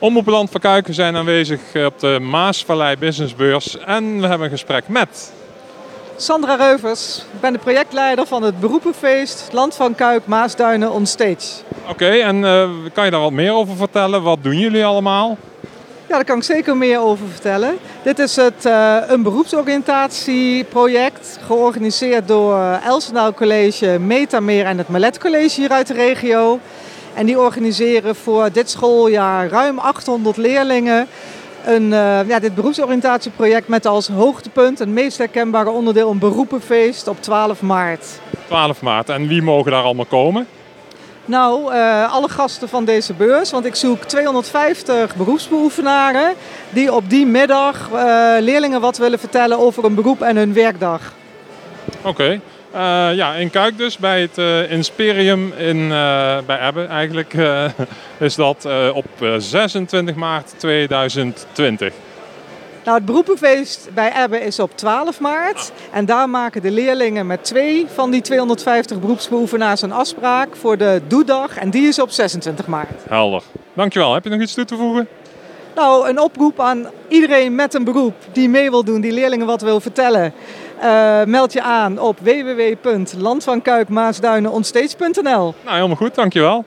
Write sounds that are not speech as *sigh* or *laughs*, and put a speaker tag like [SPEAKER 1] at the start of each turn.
[SPEAKER 1] Omroepland van Kuik, we zijn aanwezig op de Maasvallei Businessbeurs en we hebben een gesprek met...
[SPEAKER 2] Sandra Reuvers, ik ben de projectleider van het beroepenfeest Land van Kuik Maasduinen on Stage.
[SPEAKER 1] Oké, en uh, kan je daar wat meer over vertellen? Wat doen jullie allemaal?
[SPEAKER 2] Ja, daar kan ik zeker meer over vertellen. Dit is het, uh, een beroepsoriëntatieproject georganiseerd door Elsendaal College, Metameer en het Malet College hier uit de regio. En die organiseren voor dit schooljaar ruim 800 leerlingen een, uh, ja, dit beroepsoriëntatieproject met als hoogtepunt, het meest herkenbare onderdeel, een beroepenfeest op 12 maart.
[SPEAKER 1] 12 maart. En wie mogen daar allemaal komen?
[SPEAKER 2] Nou, uh, alle gasten van deze beurs, want ik zoek 250 beroepsbeoefenaren die op die middag uh, leerlingen wat willen vertellen over een beroep en hun werkdag.
[SPEAKER 1] Oké. Okay. Uh, ja, in Kuik dus, bij het uh, Insperium in, uh, bij Ebbe eigenlijk, *laughs* is dat op 26 maart 2020.
[SPEAKER 2] Nou, het beroepenfeest bij Ebbe is op 12 maart. En daar maken de leerlingen met twee van die 250 beroepsbeoefenaars een afspraak voor de doedag. En die is op 26 maart.
[SPEAKER 1] Helder. Dankjewel. Heb je nog iets toe te voegen?
[SPEAKER 2] Nou, een oproep aan iedereen met een beroep die mee wil doen, die leerlingen wat wil vertellen. Uh, meld je aan op www.landvankuikmaasduinenonstage.nl.
[SPEAKER 1] Nou, helemaal goed. Dankjewel.